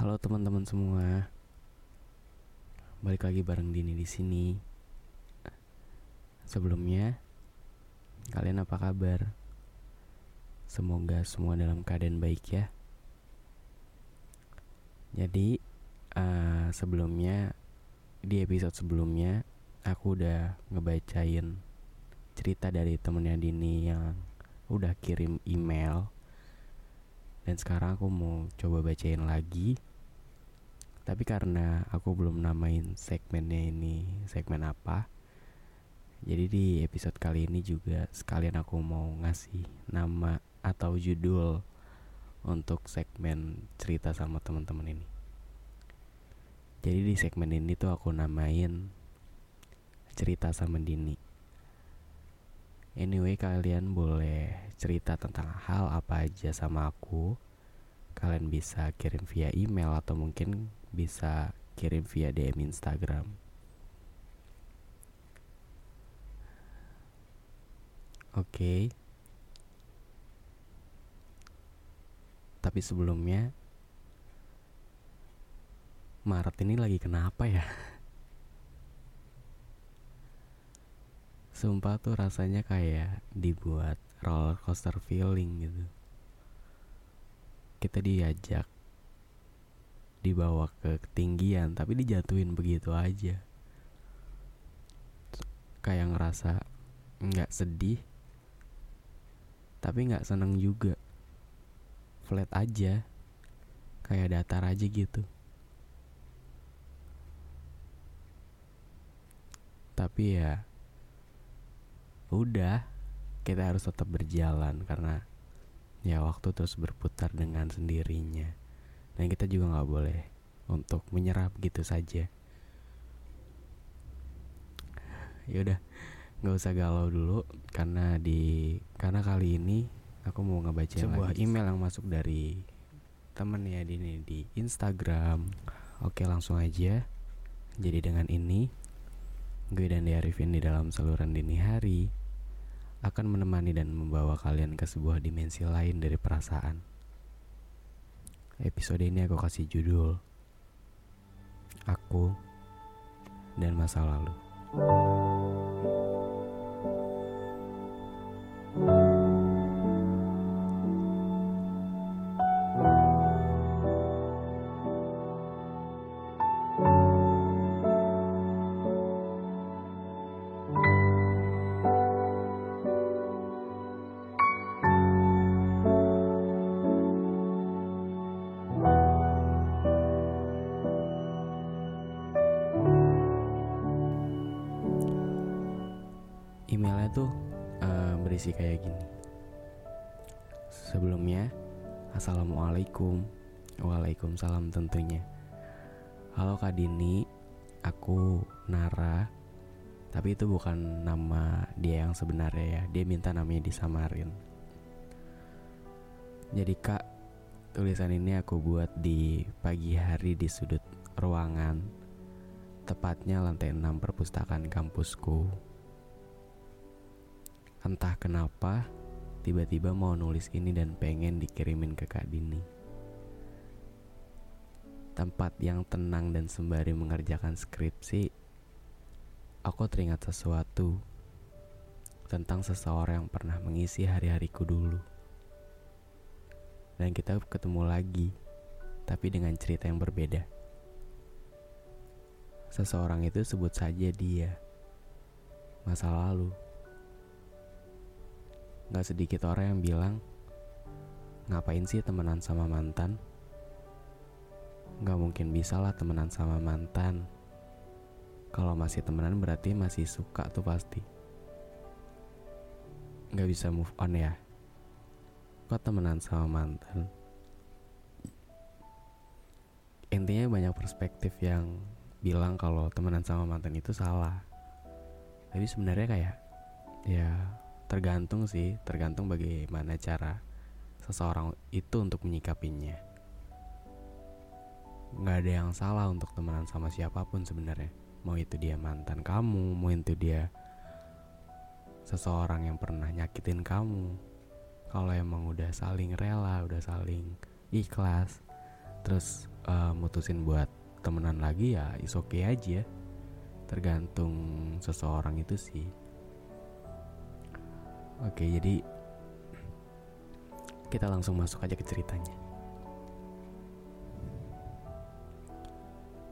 Halo teman-teman semua. Balik lagi bareng Dini di sini. Sebelumnya, kalian apa kabar? Semoga semua dalam keadaan baik ya. Jadi, uh, sebelumnya di episode sebelumnya aku udah ngebacain cerita dari temennya Dini yang udah kirim email dan sekarang aku mau coba bacain lagi tapi karena aku belum namain segmennya ini segmen apa jadi di episode kali ini juga sekalian aku mau ngasih nama atau judul untuk segmen cerita sama teman-teman ini. Jadi di segmen ini tuh aku namain cerita sama Dini. Anyway kalian boleh cerita tentang hal apa aja sama aku Kalian bisa kirim via email atau mungkin bisa kirim via DM Instagram. Oke. Okay. Tapi sebelumnya Maret ini lagi kenapa ya? Sumpah tuh rasanya kayak dibuat roller coaster feeling gitu. Kita diajak dibawa ke ketinggian tapi dijatuhin begitu aja. Kayak ngerasa nggak sedih tapi nggak seneng juga. Flat aja kayak datar aja gitu. Tapi ya udah kita harus tetap berjalan karena ya waktu terus berputar dengan sendirinya. Dan kita juga nggak boleh untuk menyerap gitu saja. Yaudah nggak usah galau dulu karena di karena kali ini aku mau ngebaca sebuah lagi. email yang masuk dari temen ya di di Instagram. Oke langsung aja. Jadi dengan ini gue dan Arifin di dalam saluran dini hari akan menemani dan membawa kalian ke sebuah dimensi lain dari perasaan Episode ini aku kasih judul Aku dan masa lalu. emailnya tuh uh, berisi kayak gini. Sebelumnya assalamualaikum. Waalaikumsalam tentunya. Halo kak Dini aku Nara tapi itu bukan nama dia yang sebenarnya ya. Dia minta namanya disamarin. Jadi kak tulisan ini aku buat di pagi hari di sudut ruangan tepatnya lantai 6 perpustakaan kampusku Entah kenapa, tiba-tiba mau nulis ini dan pengen dikirimin ke Kak Dini. Tempat yang tenang dan sembari mengerjakan skripsi, aku teringat sesuatu tentang seseorang yang pernah mengisi hari-hariku dulu. Dan kita ketemu lagi, tapi dengan cerita yang berbeda. Seseorang itu sebut saja dia, masa lalu. Gak sedikit orang yang bilang, ngapain sih temenan sama mantan? Gak mungkin bisa lah temenan sama mantan. Kalau masih temenan berarti masih suka tuh pasti. Gak bisa move on ya. suka temenan sama mantan intinya banyak perspektif yang bilang kalau temenan sama mantan itu salah tapi sebenarnya kayak ya tergantung sih tergantung bagaimana cara seseorang itu untuk menyikapinya. Nggak ada yang salah untuk temenan sama siapa pun sebenarnya. Mau itu dia mantan kamu mau itu dia seseorang yang pernah nyakitin kamu. Kalau emang udah saling rela udah saling ikhlas terus uh, mutusin buat temenan lagi ya is okay aja. Tergantung seseorang itu sih oke jadi kita langsung masuk aja ke ceritanya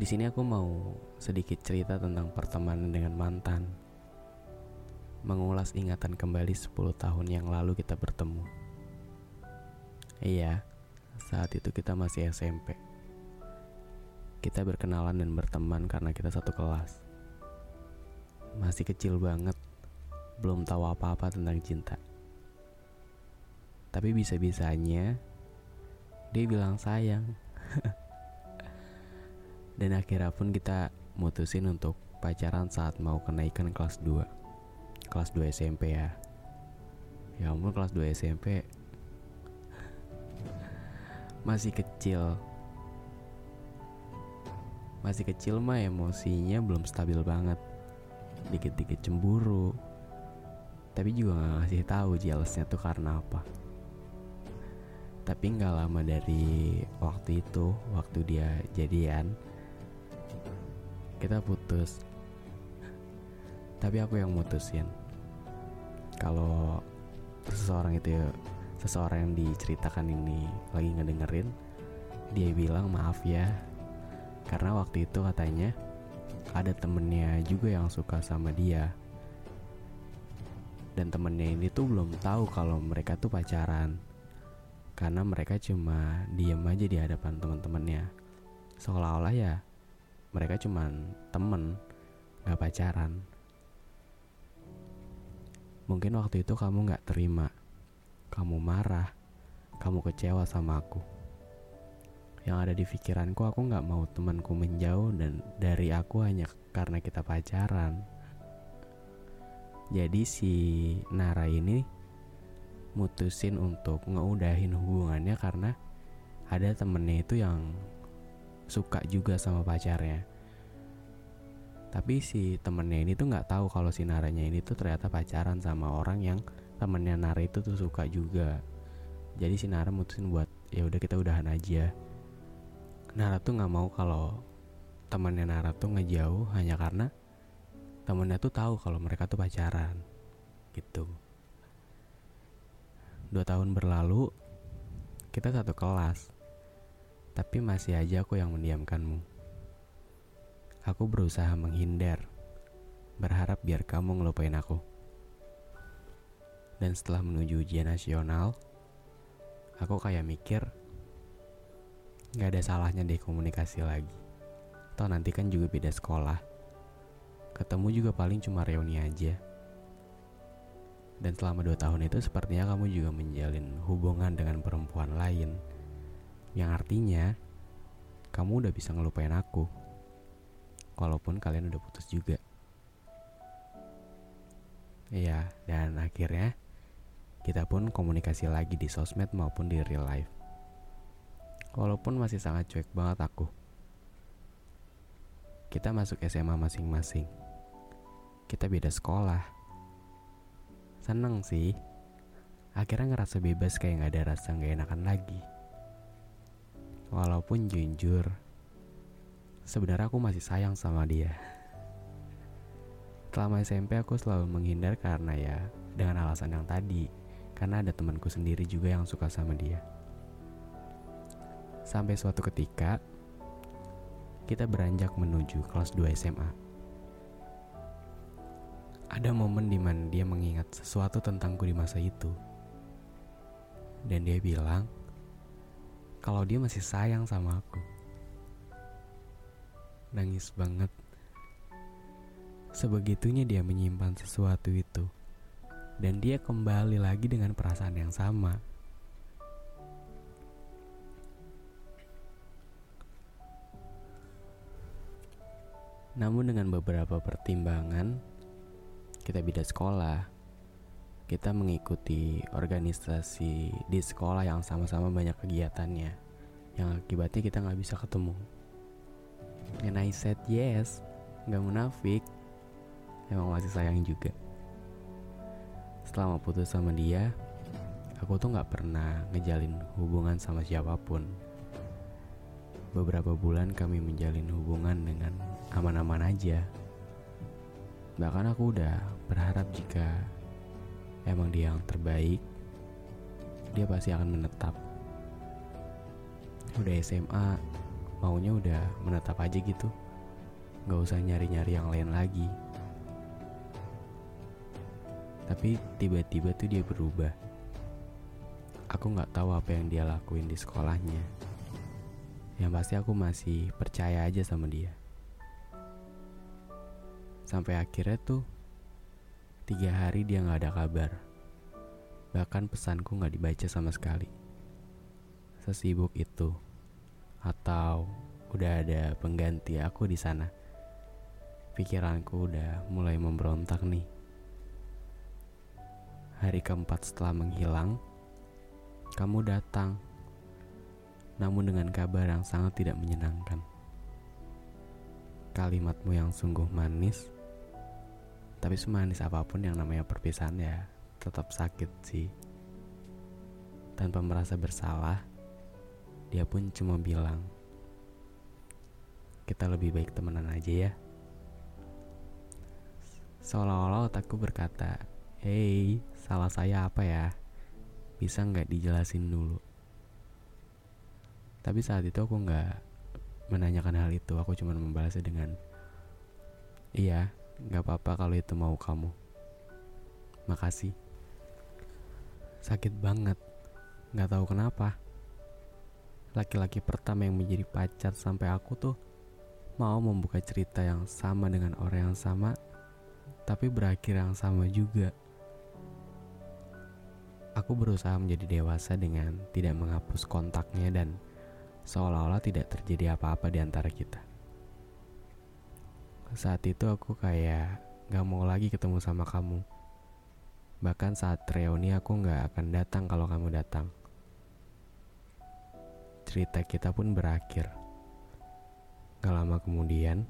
Di sini aku mau sedikit cerita tentang pertemanan dengan mantan. Mengulas ingatan kembali 10 tahun yang lalu kita bertemu. Iya, saat itu kita masih SMP. Kita berkenalan dan berteman karena kita satu kelas. Masih kecil banget, belum tahu apa-apa tentang cinta. Tapi bisa-bisanya dia bilang sayang. Dan akhirnya pun kita mutusin untuk pacaran saat mau kenaikan kelas 2 Kelas 2 SMP ya. Ya ampun kelas 2 SMP Masih kecil. Masih kecil mah emosinya belum stabil banget. Dikit-dikit cemburu Tapi juga gak ngasih tahu jealousnya tuh karena apa. Tapi nggak lama dari waktu itu Waktu dia jadian kita putus. Tapi aku yang mutusin. Kalau seseorang itu seseorang yang diceritakan ini lagi ngedengerin dia bilang maaf ya. Karena waktu itu katanya ada temennya juga yang suka sama dia dan temennya ini tuh belum tahu kalau mereka tuh pacaran. Karena mereka cuma diem aja di hadapan teman-temannya seolah-olah ya mereka cuman temen gak pacaran. Mungkin waktu itu kamu gak terima. Kamu marah. Kamu kecewa sama aku. Yang ada di pikiranku aku gak mau temanku menjauh dan dari aku hanya karena kita pacaran jadi si Nara ini mutusin untuk ngeudahin hubungannya karena ada temennya itu yang suka juga sama pacarnya. Tapi si temennya ini tuh nggak tahu kalau si Naranya ini tuh ternyata pacaran sama orang yang temennya Nara itu tuh suka juga. Jadi si Nara mutusin buat ya udah kita udahan aja. Nara tuh nggak mau kalau temennya Nara tuh ngejauh hanya karena temennya tuh tahu kalau mereka tuh pacaran gitu dua tahun berlalu kita satu kelas tapi masih aja aku yang mendiamkanmu. Aku berusaha menghindar, berharap biar kamu ngelupain aku. Dan setelah menuju ujian nasional, aku kayak mikir, gak ada salahnya deh komunikasi lagi. Toh nanti kan juga beda sekolah. Ketemu juga paling cuma reuni aja. Dan selama dua tahun itu sepertinya kamu juga menjalin hubungan dengan perempuan lain yang artinya kamu udah bisa ngelupain aku. Walaupun kalian udah putus juga. Iya, dan akhirnya kita pun komunikasi lagi di sosmed maupun di real life. Walaupun masih sangat cuek banget aku. Kita masuk SMA masing-masing. Kita beda sekolah. Seneng sih. Akhirnya ngerasa bebas kayak gak ada rasa gak enakan lagi. Walaupun jujur, sebenarnya aku masih sayang sama dia. Selama SMP aku selalu menghindar karena ya dengan alasan yang tadi, karena ada temanku sendiri juga yang suka sama dia. Sampai suatu ketika, kita beranjak menuju kelas 2 SMA. Ada momen di mana dia mengingat sesuatu tentangku di masa itu. Dan dia bilang, kalau dia masih sayang sama aku. Nangis banget. Sebegitunya dia menyimpan sesuatu itu. Dan dia kembali lagi dengan perasaan yang sama. Namun dengan beberapa pertimbangan, kita beda sekolah. Kita mengikuti organisasi di sekolah yang sama-sama banyak kegiatannya. Yang akibatnya kita nggak bisa ketemu. And I said yes, nggak munafik. Emang masih sayang juga. Setelah mau putus sama dia, aku tuh nggak pernah ngejalin hubungan sama siapa pun. Beberapa bulan kami menjalin hubungan dengan aman-aman aja. Bahkan aku udah berharap jika emang dia yang terbaik, dia pasti akan menetap. Udah SMA, maunya udah menetap aja gitu. Gak usah nyari-nyari yang lain lagi. Tapi tiba-tiba tuh dia berubah. Aku gak tahu apa yang dia lakuin di sekolahnya yang pasti aku masih percaya aja sama dia. Sampai akhirnya tuh tiga hari dia nggak ada kabar. Bahkan pesanku nggak dibaca sama sekali. Sesibuk itu, atau udah ada pengganti aku di sana. Pikiranku udah mulai memberontak nih. Hari keempat setelah menghilang, kamu datang namun dengan kabar yang sangat tidak menyenangkan. Kalimatmu yang sungguh manis, tapi semanis apa pun yang namanya perpisahan ya tetap sakit sih. Tanpa merasa bersalah, dia pun cuma bilang, kita lebih baik temenan aja ya. Seolah-olah otakku berkata, Hei, salah saya apa ya? Bisa nggak dijelasin dulu? Tapi saat itu aku nggak menanyakan hal itu. Aku cuma membalasnya dengan Iya, nggak apa-apa kalau itu mau kamu. Makasih. Sakit banget. Nggak tahu kenapa. Laki-laki pertama yang menjadi pacar sampai aku tuh mau membuka cerita yang sama dengan orang yang sama, tapi berakhir yang sama juga. Aku berusaha menjadi dewasa dengan tidak menghapus kontaknya dan seolah-olah tidak terjadi apa-apa di antara kita. Saat itu aku kayak gak mau lagi ketemu sama kamu. Bahkan saat reuni aku gak akan datang kalau kamu datang. Cerita kita pun berakhir. Gak lama kemudian,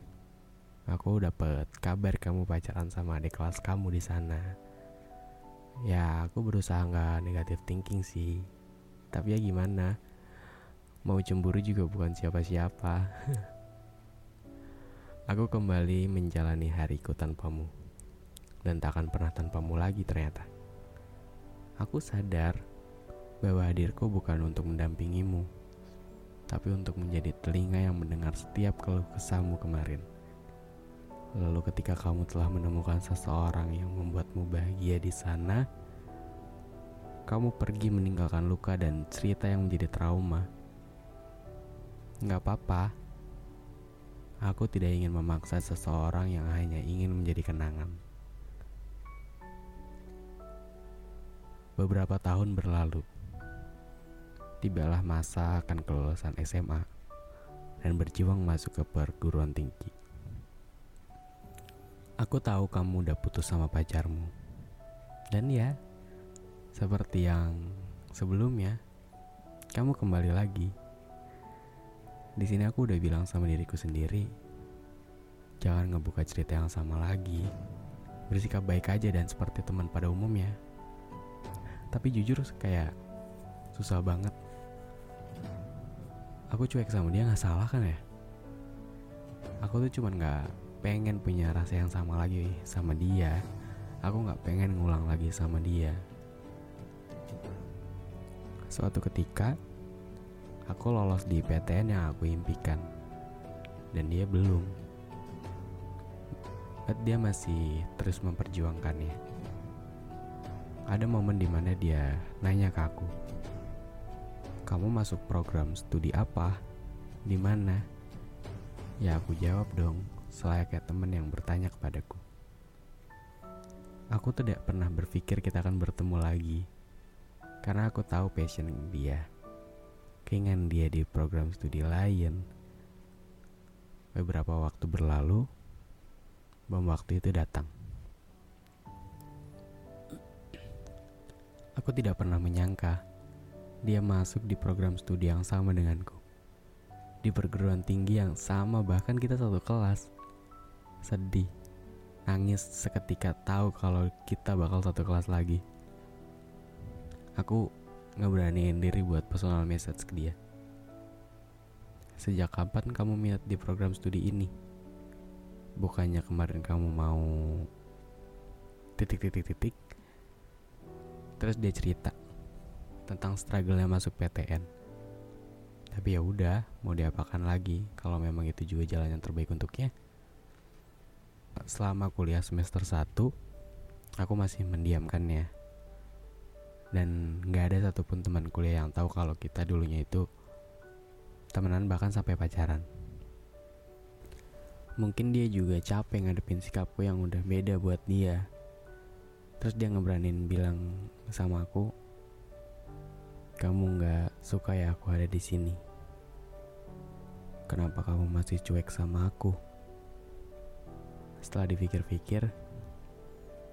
aku dapet kabar kamu pacaran sama adik kelas kamu di sana. Ya, aku berusaha gak negatif thinking sih. Tapi ya gimana? Mau cemburu juga bukan siapa-siapa. Aku kembali menjalani hariku tanpamu. Dan tak akan pernah tanpamu lagi ternyata. Aku sadar bahwa hadirku bukan untuk mendampingimu, tapi untuk menjadi telinga yang mendengar setiap keluh kesahmu kemarin. Lalu ketika kamu telah menemukan seseorang yang membuatmu bahagia di sana, kamu pergi meninggalkan luka dan cerita yang menjadi trauma Nggak apa-apa. Aku tidak ingin memaksa seseorang yang hanya ingin menjadi kenangan. Beberapa tahun berlalu. Tibalah masa akan kelulusan SMA dan berjuang masuk ke perguruan tinggi. Aku tahu kamu udah putus sama pacarmu. Dan ya, seperti yang sebelumnya, kamu kembali lagi di sini aku udah bilang sama diriku sendiri, jangan ngebuka cerita yang sama lagi. Bersikap baik aja dan seperti teman pada umumnya. Tapi jujur kayak susah banget. Aku cuek sama dia nggak salah kan ya? Aku tuh cuman nggak pengen punya rasa yang sama lagi sama dia. Aku nggak pengen ngulang lagi sama dia. Suatu ketika, Aku lolos di PTN yang aku impikan. Dan dia belum. But dia masih terus memperjuangkannya. Ada momen di mana dia nanya ke aku Kamu masuk program studi apa? Di mana? Ya aku jawab dong Selayaknya teman yang bertanya kepadaku. Aku tidak pernah berpikir kita akan bertemu lagi Karena aku tahu passion dia keinginan dia di program studi lain. Beberapa waktu berlalu, bom waktu itu datang. Aku tidak pernah menyangka dia masuk di program studi yang sama denganku. Di perguruan tinggi yang sama bahkan kita satu kelas. Sedih, nangis seketika tahu kalau kita bakal satu kelas lagi. Aku ngeberaniin diri buat personal message ke dia. Sejak kapan kamu minat di program studi ini? Bukannya kemarin kamu mau titik-titik-titik Terus dia cerita tentang struggle-nya masuk PTN. Tapi ya udah, mau diapakan lagi kalau memang itu juga jalan yang terbaik untuknya. Selama kuliah semester 1, aku masih mendiamkannya. Dan gak ada satupun teman kuliah yang tahu kalau kita dulunya itu temenan bahkan sampai pacaran. Mungkin dia juga capek ngadepin sikapku yang udah beda buat dia. Terus dia ngeberanin bilang sama aku, kamu nggak suka ya aku ada di sini. Kenapa kamu masih cuek sama aku? Setelah dipikir-pikir,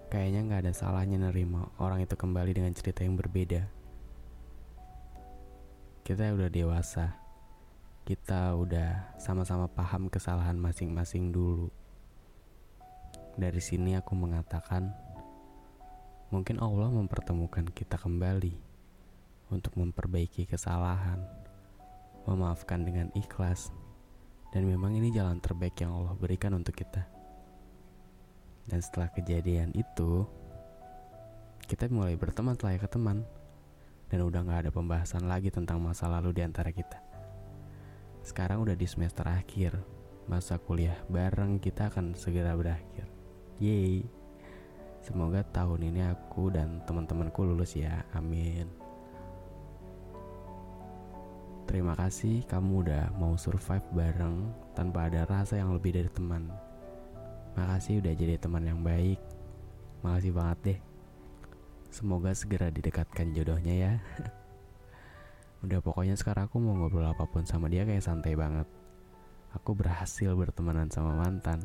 kayaknya nggak ada salahnya nerima orang itu kembali dengan cerita yang berbeda. Kita udah dewasa, kita udah sama-sama paham kesalahan masing-masing dulu. Dari sini aku mengatakan, Mungkin Allah mempertemukan kita kembali untuk memperbaiki kesalahan, memaafkan dengan ikhlas, dan memang ini jalan terbaik yang Allah berikan untuk kita. Dan setelah kejadian itu, kita mulai berteman selayaknya teman, dan udah gak ada pembahasan lagi tentang masa lalu di antara kita. Sekarang udah di semester akhir, masa kuliah bareng kita akan segera berakhir. Yeay! Semoga tahun ini aku dan teman-temanku lulus ya. Amin. Terima kasih kamu udah mau survive bareng tanpa ada rasa yang lebih dari teman. Makasih udah jadi teman yang baik. Makasih banget deh. Semoga segera didekatkan jodohnya ya. udah pokoknya sekarang aku mau ngobrol apa pun sama dia kayak santai banget. Aku berhasil bertemanan sama mantan.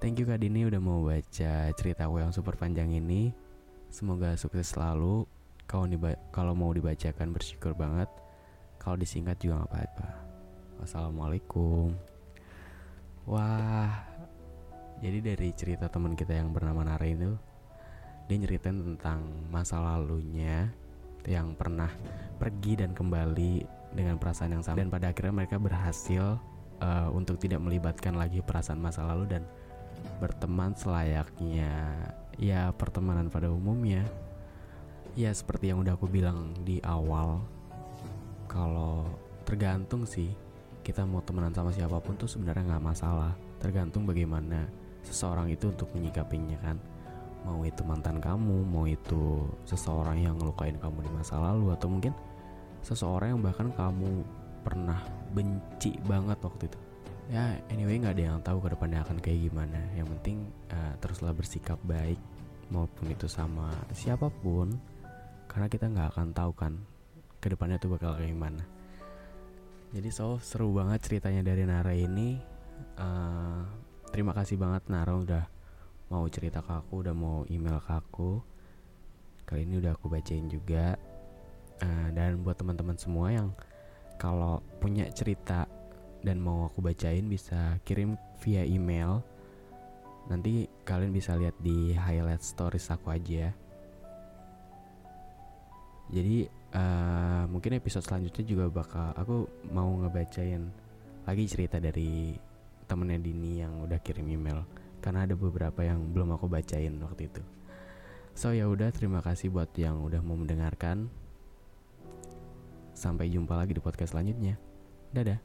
Thank you Kak Dini udah mau baca cerita aku yang super panjang ini. Semoga sukses selalu. Kalau kalau mau dibacakan bersyukur banget. Kalau disingkat juga nggak apa-apa. Wassalamualaikum. Wah, jadi dari cerita teman kita yang bernama Nara itu, dia nyeritain tentang masa lalunya yang pernah pergi dan kembali dengan perasaan yang sama. Dan pada akhirnya mereka berhasil uh, untuk tidak melibatkan lagi perasaan masa lalu dan berteman selayaknya. Ya pertemanan pada umumnya ya seperti yang udah aku bilang di awal kalau tergantung sih kita mau temenan sama siapa pun tuh sebenarnya nggak masalah. Tergantung bagaimana seseorang itu untuk menyikapinya kan? Mau itu mantan kamu mau itu seseorang yang ngelukain kamu di masa lalu atau mungkin seseorang yang bahkan kamu pernah benci banget waktu itu. Ya anyway nggak ada yang tahu ke depannya akan kayak gimana. Yang penting uh, teruslah bersikap baik maupun itu sama siapa pun karena kita nggak akan tahu kan ke depannya tuh bakal kayak gimana. Jadi so seru banget ceritanya dari Nara ini. Uh, terima kasih banget Nara udah mau cerita ke aku udah mau email ke aku. Kali ini udah aku bacain juga. Uh, dan buat teman-teman semua yang kalau punya cerita dan mau aku bacain bisa kirim via email. Nanti kalian bisa lihat di highlight stories aku aja. Jadi uh, mungkin episode selanjutnya juga bakal aku mau ngebacain lagi cerita dari temennya Dini yang udah kirim email karena ada beberapa yang belum aku bacain waktu itu so ya udah terima kasih buat yang udah mau mendengarkan sampai jumpa lagi di podcast selanjutnya dadah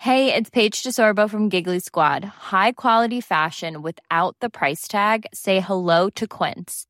Hey, it's Paige DeSorbo from Giggly Squad. High quality fashion without the price tag. Say hello to Quince.